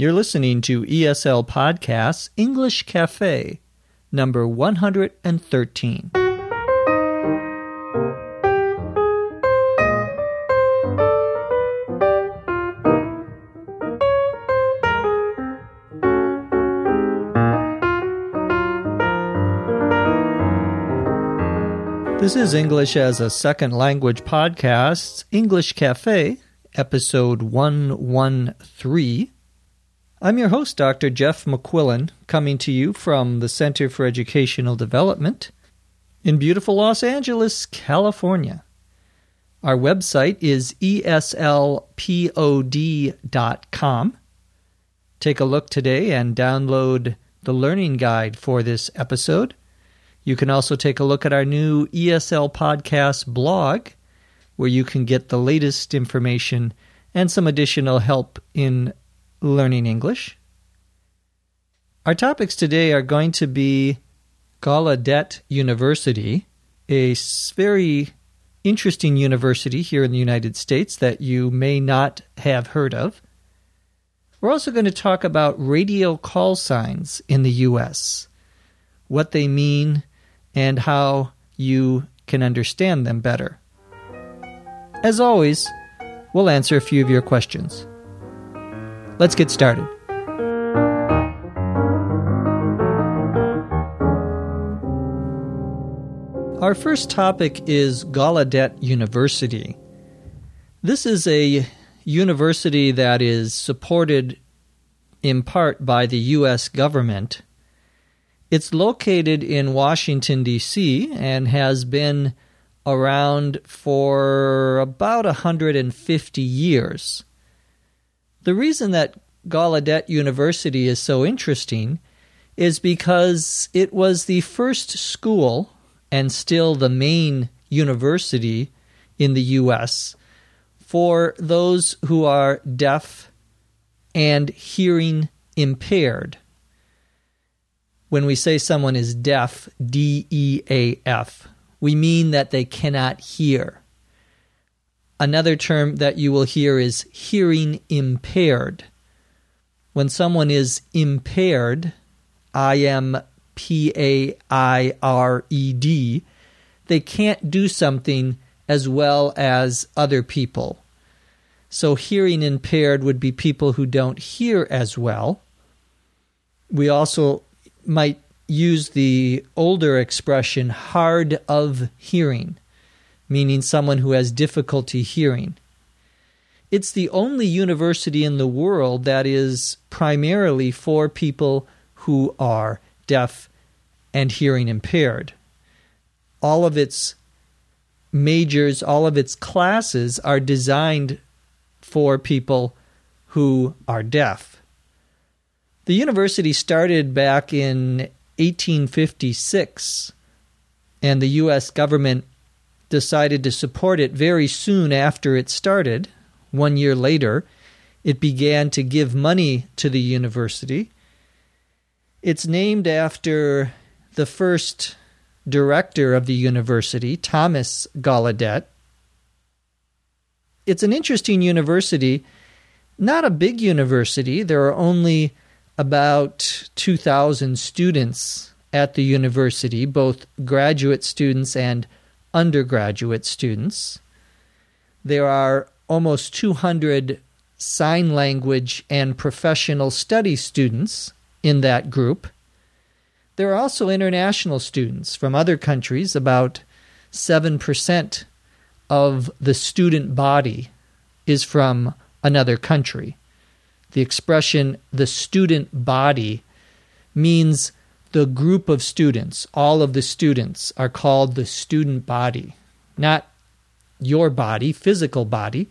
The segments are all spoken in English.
You're listening to ESL Podcasts English Cafe, number 113. This is English as a Second Language Podcast, English Cafe, episode 113. I'm your host, Dr. Jeff McQuillan, coming to you from the Center for Educational Development in beautiful Los Angeles, California. Our website is eslpod.com. Take a look today and download the learning guide for this episode. You can also take a look at our new ESL Podcast blog, where you can get the latest information and some additional help in learning English. Our topics today are going to be Gallaudet University, a very interesting university here in the United States that you may not have heard of. We're also going to talk about radio call signs in the U.S., what they mean, and how you can understand them better. As always, we'll answer a few of your questions. Let's get started. Our first topic is Gallaudet University. This is a university that is supported in part by the U.S. government it's located in Washington, D.C., and has been around for about 150 years. The reason that Gallaudet University is so interesting is because it was the first school and still the main university in the U.S. for those who are deaf and hearing impaired when we say someone is deaf, D E A F, we mean that they cannot hear. Another term that you will hear is hearing impaired. When someone is impaired, I M P A I R E D, they can't do something as well as other people. So, hearing impaired would be people who don't hear as well. We also might use the older expression hard of hearing, meaning someone who has difficulty hearing. It's the only university in the world that is primarily for people who are deaf and hearing impaired. All of its majors, all of its classes are designed for people who are deaf. The university started back in 1856, and the U.S. government decided to support it very soon after it started. One year later, it began to give money to the university. It's named after the first director of the university, Thomas Gallaudet. It's an interesting university, not a big university. There are only about 2,000 students at the university, both graduate students and undergraduate students. There are almost 200 sign language and professional study students in that group. There are also international students from other countries, about 7% of the student body is from another country the expression the student body means the group of students, all of the students are called the student body, not your body, physical body.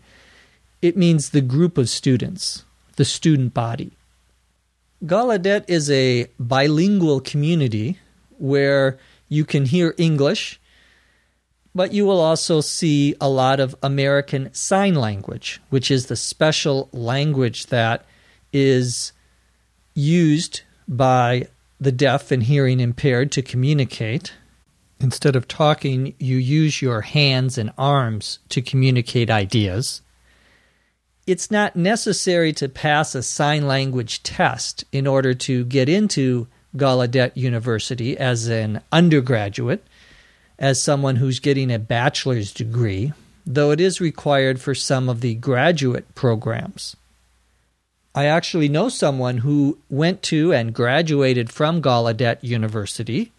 It means the group of students, the student body. Gallaudet is a bilingual community where you can hear English, but you will also see a lot of American Sign Language, which is the special language that is used by the deaf and hearing impaired to communicate. Instead of talking, you use your hands and arms to communicate ideas. it's not necessary to pass a sign language test in order to get into Gallaudet University as an undergraduate, as someone who's getting a bachelor's degree, though it is required for some of the graduate programs. I actually know someone who went to and graduated from Gallaudet University.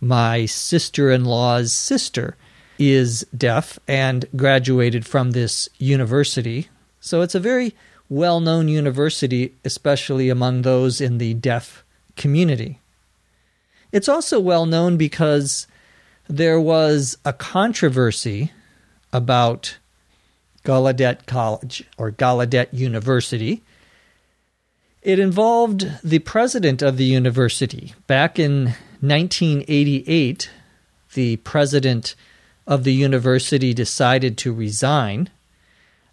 My sister in law's sister is deaf and graduated from this university. So it's a very well known university, especially among those in the deaf community. It's also well known because there was a controversy about Gallaudet College or Gallaudet University. It involved the president of the university. Back in 1988, the president of the university decided to resign,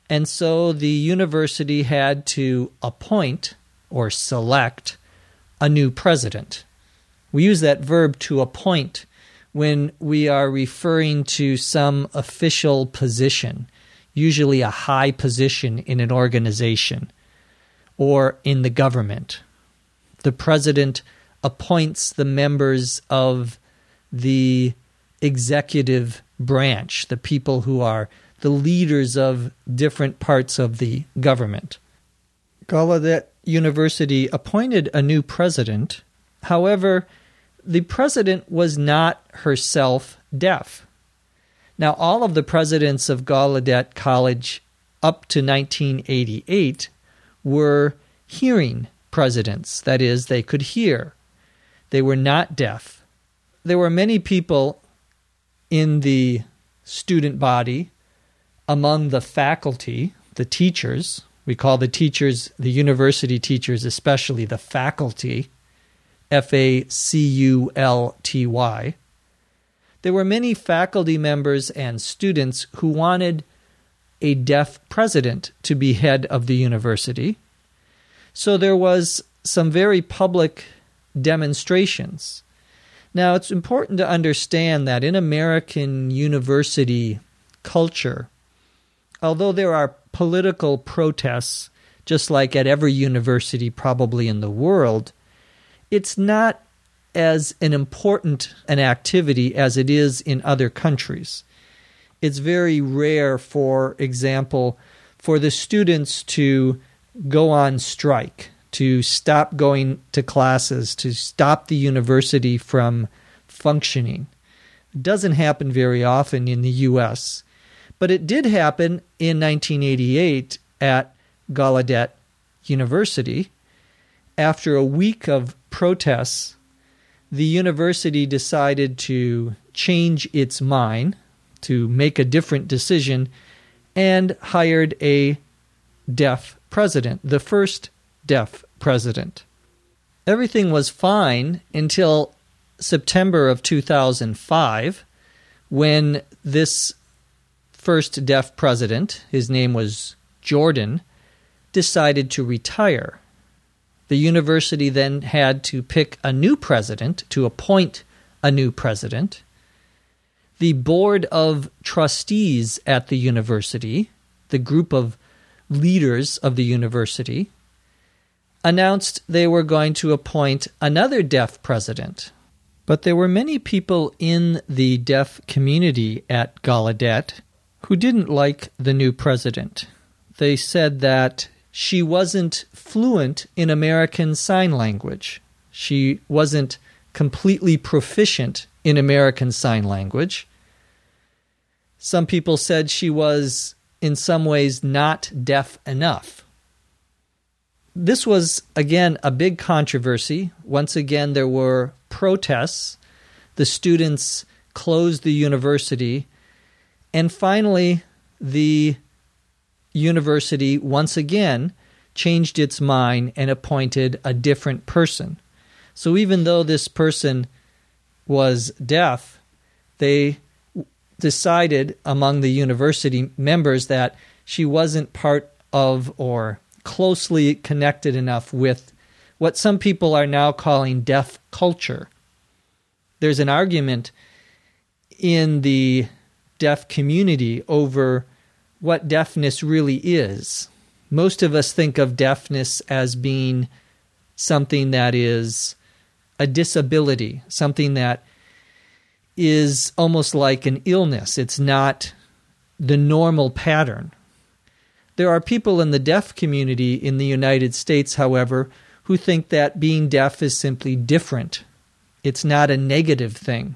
and so the university had to appoint or select a new president. We use that verb to appoint when we are referring to some official position, usually a high position in an organization or in the government. The president appoints the members of the executive branch, the people who are the leaders of different parts of the government. Gallaudet University appointed a new president. However, the president was not herself deaf. Now, all of the presidents of Gallaudet College up to 1988 were hearing presidents. That is, they could hear. They were not deaf. There were many people in the student body, among the faculty, the teachers. We call the teachers, the university teachers, especially the faculty F A C U L T Y. There were many faculty members and students who wanted a deaf president to be head of the university. So there was some very public demonstrations. Now, it's important to understand that in American university culture, although there are political protests, just like at every university probably in the world, it's not as an important an activity as it is in other countries. It's very rare, for example, for the students to go on strike, to stop going to classes, to stop the university from functioning. It doesn't happen very often in the US, but it did happen in 1988 at Gallaudet University after a week of protests, the university decided to change its mind, to make a different decision, and hired a deaf president, the first deaf president. Everything was fine until September of 2005 when this first deaf president, his name was Jordan, decided to retire. The university then had to pick a new president, to appoint a new president. The board of trustees at the university, the group of leaders of the university, announced they were going to appoint another deaf president. But there were many people in the deaf community at Gallaudet who didn't like the new president. They said that she wasn't fluent in American Sign Language. She wasn't completely proficient in American Sign Language. Some people said she was, in some ways, not deaf enough. This was, again, a big controversy. Once again, there were protests. The students closed the university. And finally, the university once again changed its mind and appointed a different person. So even though this person was deaf, they decided among the university members that she wasn't part of or closely connected enough with what some people are now calling deaf culture. There's an argument in the deaf community over what deafness really is. Most of us think of deafness as being something that is a disability, something that is almost like an illness. It's not the normal pattern. There are people in the deaf community in the United States, however, who think that being deaf is simply different. It's not a negative thing.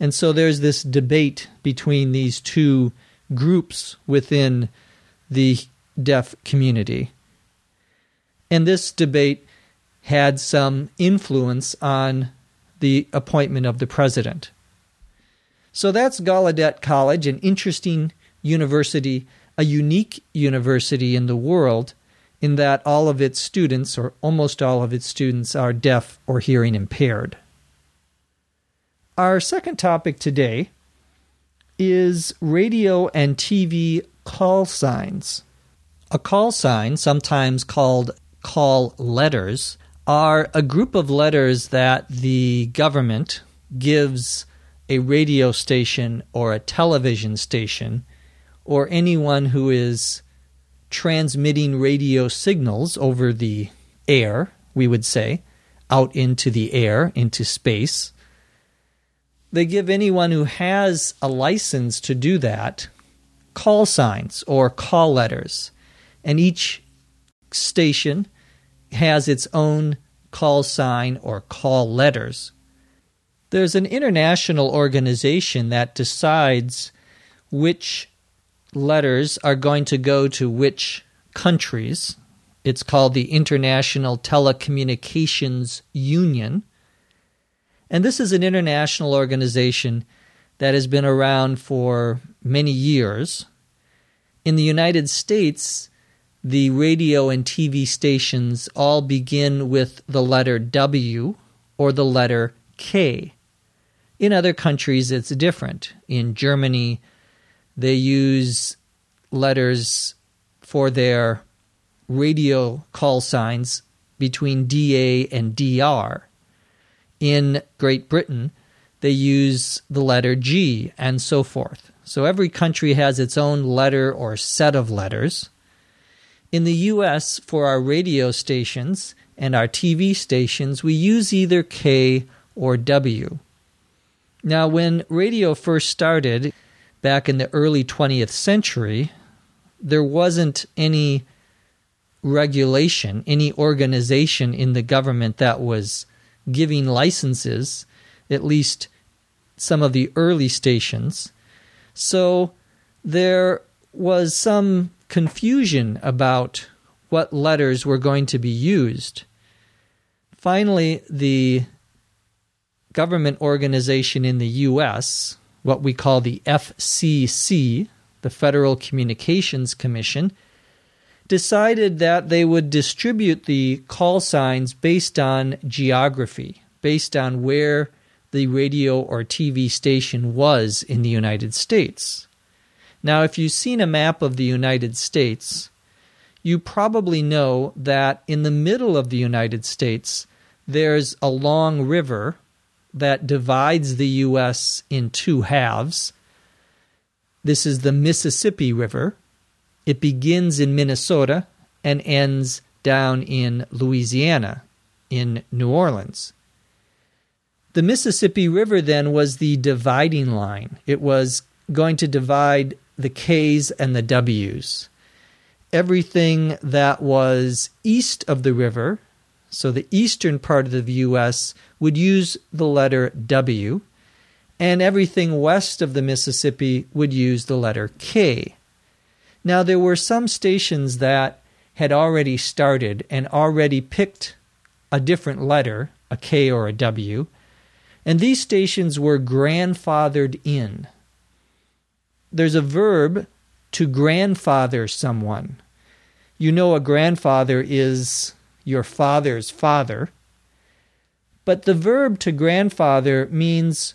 And so there's this debate between these two groups within the deaf community. And this debate had some influence on the appointment of the president. So that's Gallaudet College, an interesting university, a unique university in the world in that all of its students, or almost all of its students, are deaf or hearing impaired. Our second topic today is radio and TV call signs. A call sign, sometimes called call letters, are a group of letters that the government gives a radio station or a television station or anyone who is transmitting radio signals over the air, we would say, out into the air, into space. They give anyone who has a license to do that call signs or call letters. And each station has its own call sign or call letters. There's an international organization that decides which letters are going to go to which countries. It's called the International Telecommunications Union. And this is an international organization that has been around for many years. In the United States, the radio and TV stations all begin with the letter W or the letter K. In other countries, it's different. In Germany, they use letters for their radio call signs between DA and DR. In Great Britain, they use the letter G and so forth. So every country has its own letter or set of letters. In the US, for our radio stations and our TV stations, we use either K or W. Now, when radio first started back in the early 20th century, there wasn't any regulation, any organization in the government that was giving licenses, at least some of the early stations. So there was some confusion about what letters were going to be used. Finally, the government organization in the US, what we call the FCC, the Federal Communications Commission, decided that they would distribute the call signs based on geography, based on where the radio or TV station was in the United States. Now, if you've seen a map of the United States, you probably know that in the middle of the United States, there's a long river that divides the U.S. in two halves. This is the Mississippi River. It begins in Minnesota and ends down in Louisiana, in New Orleans. The Mississippi River then was the dividing line. It was going to divide the K's and the W's. Everything that was east of the river, so the eastern part of the U.S., would use the letter W, and everything west of the Mississippi would use the letter K. Now, there were some stations that had already started and already picked a different letter, a K or a W, and these stations were grandfathered in there's a verb to grandfather someone. You know, a grandfather is your father's father. But the verb to grandfather means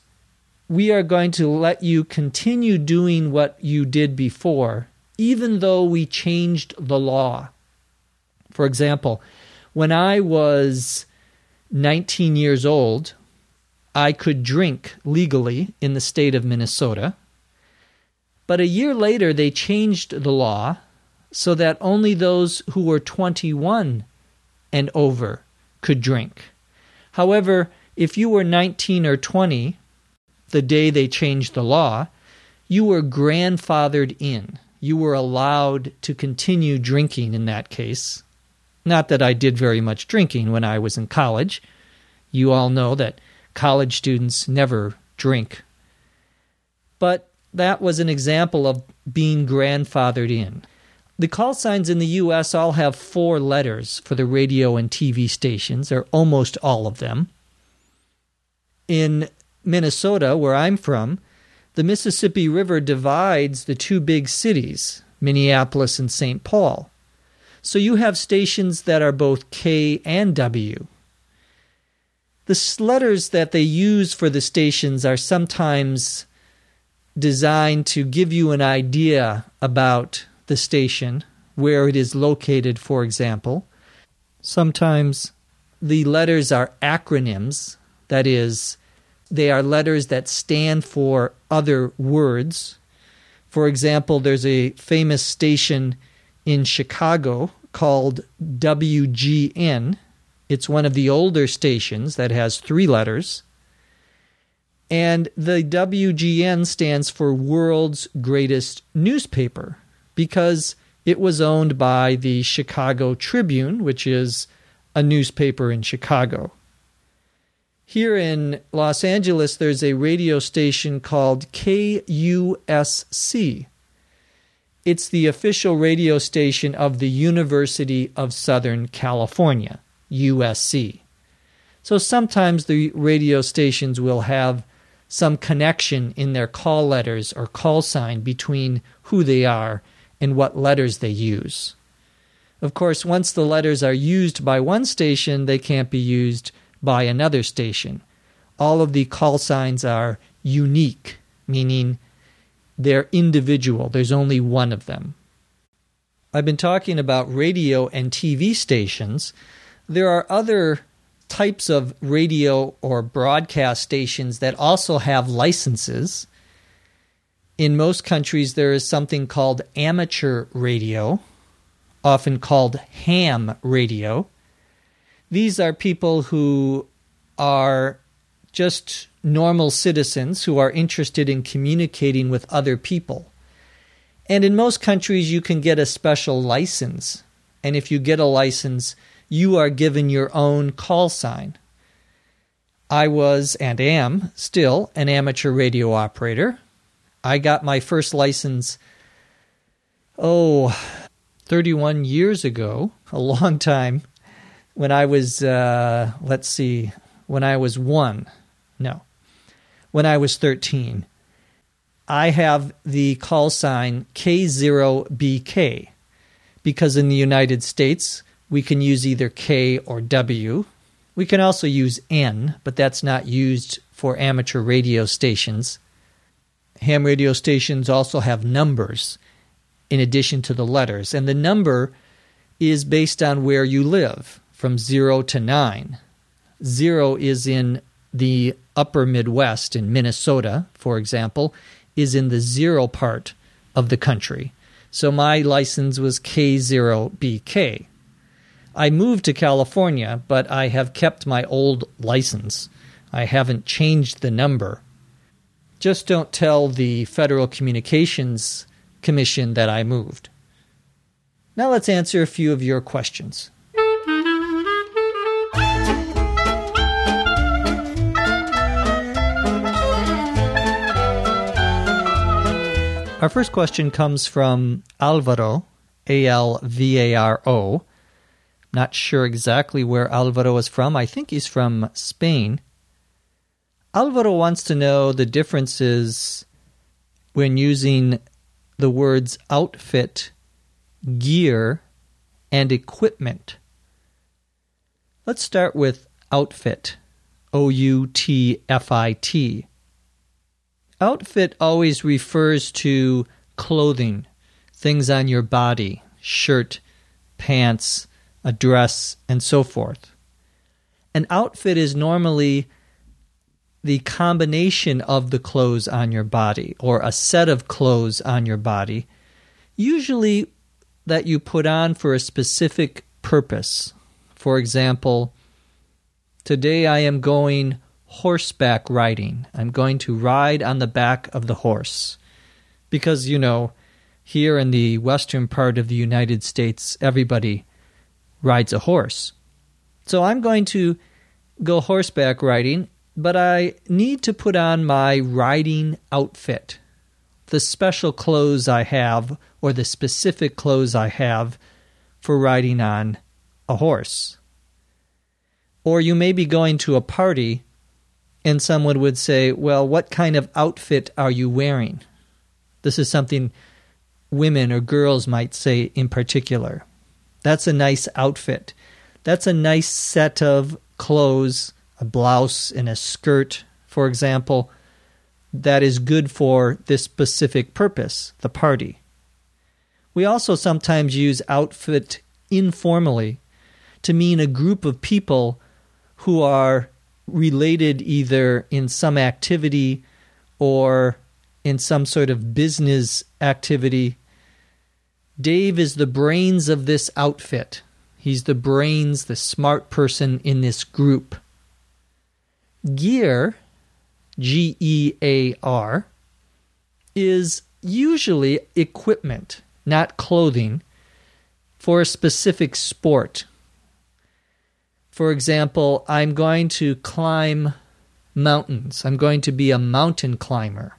we are going to let you continue doing what you did before, even though we changed the law. For example, when I was 19 years old, I could drink legally in the state of Minnesota. But a year later, they changed the law so that only those who were 21 and over could drink. However, if you were 19 or 20, the day they changed the law, you were grandfathered in. You were allowed to continue drinking in that case. Not that I did very much drinking when I was in college. You all know that college students never drink. But that was an example of being grandfathered in. The call signs in the US all have four letters for the radio and TV stations, or almost all of them. In Minnesota, where I'm from, the Mississippi River divides the two big cities, Minneapolis and St. Paul. So you have stations that are both K and W. The letters that they use for the stations are sometimes designed to give you an idea about the station, where it is located, for example. Sometimes the letters are acronyms, that is, they are letters that stand for other words. For example, there's a famous station in Chicago called WGN. It's one of the older stations that has three letters. And the WGN stands for World's Greatest Newspaper because it was owned by the Chicago Tribune, which is a newspaper in Chicago. Here in Los Angeles, there's a radio station called KUSC. It's the official radio station of the University of Southern California, USC. So sometimes the radio stations will have some connection in their call letters or call sign between who they are and what letters they use. Of course, once the letters are used by one station, they can't be used by another station. All of the call signs are unique, meaning they're individual, there's only one of them. I've been talking about radio and TV stations. There are other types of radio or broadcast stations that also have licenses. In most countries, there is something called amateur radio, often called ham radio. These are people who are just normal citizens who are interested in communicating with other people. And in most countries, you can get a special license. And if you get a license, you are given your own call sign. I was and am still an amateur radio operator. I got my first license, oh, 31 years ago, a long time, when I was, uh, let's see, when I was one. No, when I was 13. I have the call sign K0BK because in the United States, we can use either K or W. We can also use N, but that's not used for amateur radio stations. Ham radio stations also have numbers in addition to the letters, and the number is based on where you live from 0 to 9. 0 is in the upper Midwest, in Minnesota, for example, is in the zero part of the country. So my license was K0BK. I moved to California, but I have kept my old license. I haven't changed the number. Just don't tell the Federal Communications Commission that I moved. Now let's answer a few of your questions. Our first question comes from Alvaro, A L V A R O, not sure exactly where Alvaro is from. I think he's from Spain. Alvaro wants to know the differences when using the words outfit, gear, and equipment. Let's start with outfit. O U T F I T. Outfit always refers to clothing, things on your body, shirt, pants, a dress, and so forth. An outfit is normally the combination of the clothes on your body or a set of clothes on your body, usually that you put on for a specific purpose. For example, today I am going horseback riding. I'm going to ride on the back of the horse. Because, you know, here in the western part of the United States, everybody rides a horse. So I'm going to go horseback riding, but I need to put on my riding outfit. The special clothes I have, or the specific clothes I have for riding on a horse. Or you may be going to a party and someone would say, Well, what kind of outfit are you wearing? This is something women or girls might say in particular. That's a nice outfit. That's a nice set of clothes, a blouse and a skirt, for example, that is good for this specific purpose, the party. We also sometimes use outfit informally to mean a group of people who are related either in some activity or in some sort of business activity. Dave is the brains of this outfit. He's the brains, the smart person in this group. Gear, G E A R, is usually equipment, not clothing, for a specific sport for example, I'm going to climb mountains. I'm going to be a mountain climber.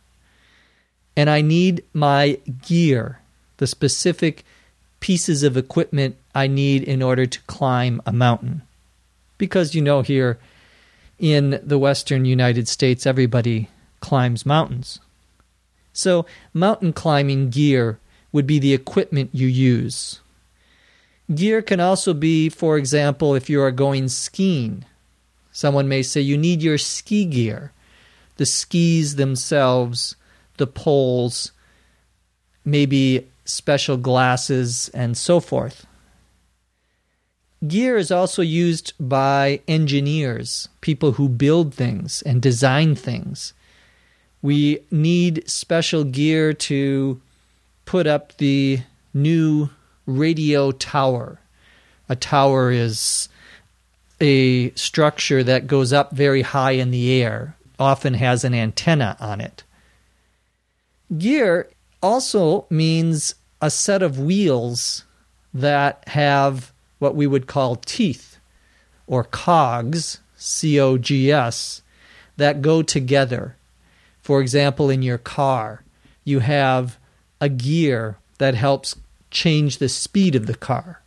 And I need my gear, the specific pieces of equipment I need in order to climb a mountain. Because you know, here in the western United States, everybody climbs mountains. So, mountain climbing gear would be the equipment you use. Gear can also be, for example, if you are going skiing. Someone may say you need your ski gear. The skis themselves, the poles, maybe special glasses, and so forth. Gear is also used by engineers, people who build things and design things. We need special gear to put up the new radio tower. A tower is a structure that goes up very high in the air, often has an antenna on it. Gear also means a set of wheels that have what we would call teeth or cogs, C O G S, that go together. For example, in your car, you have a gear that helps change the speed of the car.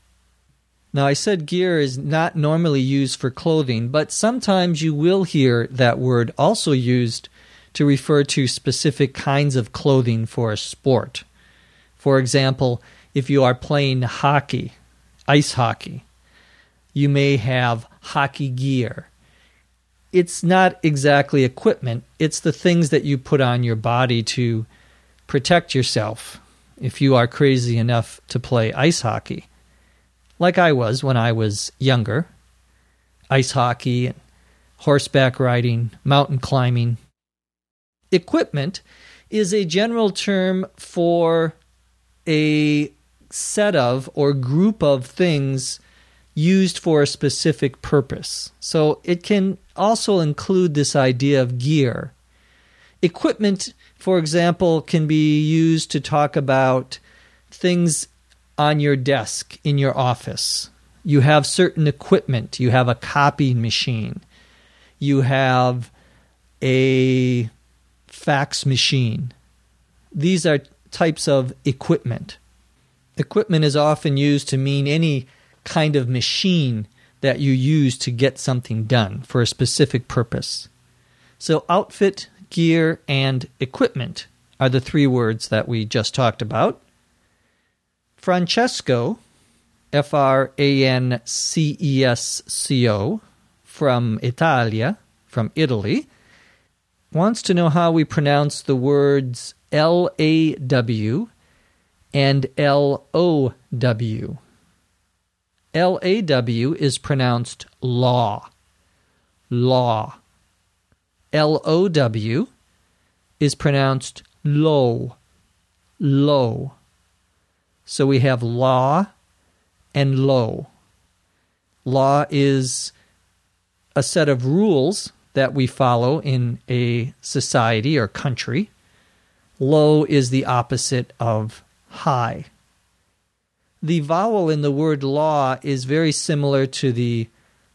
Now, I said gear is not normally used for clothing, but sometimes you will hear that word also used to refer to specific kinds of clothing for a sport. For example, if you are playing hockey, ice hockey, you may have hockey gear. It's not exactly equipment, it's the things that you put on your body to protect yourself if you are crazy enough to play ice hockey, like I was when I was younger. Ice hockey horseback riding, mountain climbing. Equipment is a general term for a set of or group of things used for a specific purpose. So it can also include this idea of gear. Equipment for example, can be used to talk about things on your desk in your office. You have certain equipment, you have a copying machine, you have a fax machine. These are types of equipment. Equipment is often used to mean any kind of machine that you use to get something done for a specific purpose. So, outfit gear, and equipment are the three words that we just talked about. Francesco, F R A N C E S C O, from Italia, from Italy, wants to know how we pronounce the words L A W and L O W. L A W is pronounced law. Law. L O W is pronounced low. Low. So we have law and low. Law is a set of rules that we follow in a society or country. Low is the opposite of high. The vowel in the word law is very similar to the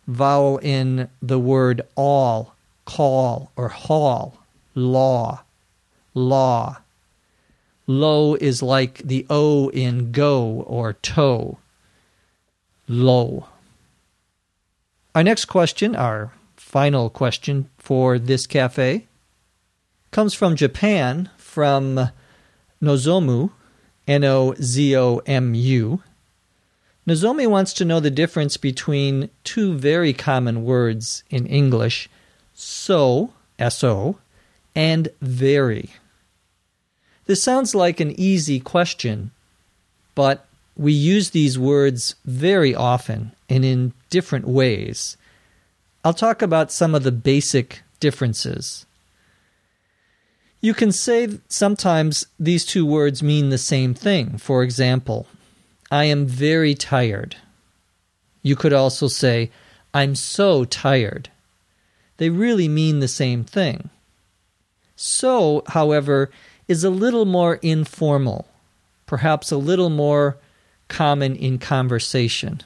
vowel in the word all, call, or hall, law, law. Low is like the O in go or toe. Low. Our next question, our final question for this cafe, comes from Japan, from Nozomu, N O Z O M U. Nozomi wants to know the difference between two very common words in English, so, S O, and very. This sounds like an easy question, but we use these words very often and in different ways. I'll talk about some of the basic differences. You can say sometimes these two words mean the same thing. For example, I am very tired. You could also say, I'm so tired. They really mean the same thing. So, however, is a little more informal, perhaps a little more common in conversation.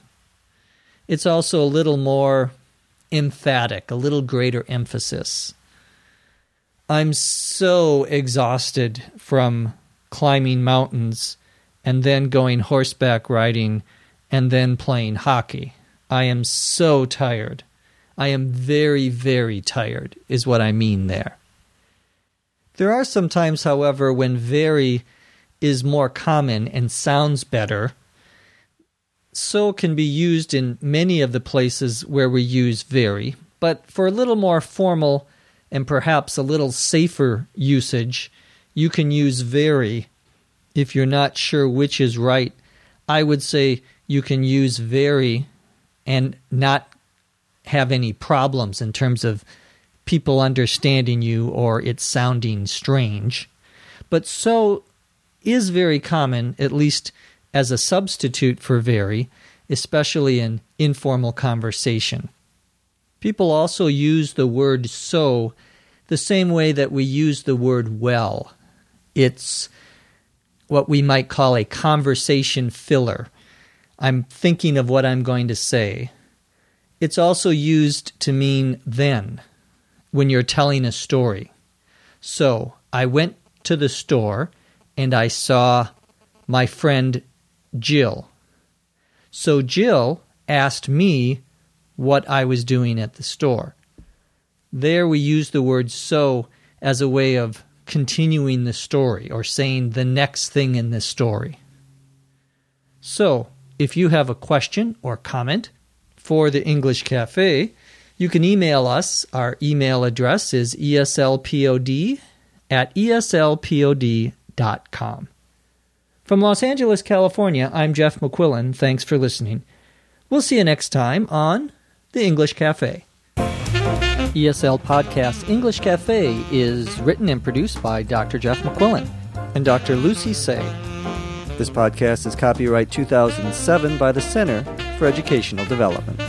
It's also a little more emphatic, a little greater emphasis. I'm so exhausted from climbing mountains and then going horseback riding and then playing hockey. I am so tired. I am very, very tired, is what I mean there. There are some times, however, when very is more common and sounds better so can be used in many of the places where we use very, but for a little more formal and perhaps a little safer usage, you can use very. If you're not sure which is right, I would say you can use very and not have any problems in terms of people understanding you or it sounding strange. But so is very common, at least as a substitute for very, especially in informal conversation. People also use the word so the same way that we use the word well. It's what we might call a conversation filler. I'm thinking of what I'm going to say. It's also used to mean then, when you're telling a story. So, I went to the store and I saw my friend Jill. So Jill asked me what I was doing at the store. There we use the word so as a way of continuing the story or saying the next thing in this story. So, if you have a question or comment for the English Cafe, you can email us. Our email address is eslpod at eslpod.com. From Los Angeles, California, I'm Jeff McQuillan. Thanks for listening. We'll see you next time on The English Cafe. ESL Podcast English Cafe is written and produced by Dr. Jeff McQuillan and Dr. Lucy Tse. This podcast is copyright 2007 by the Center for Educational Development.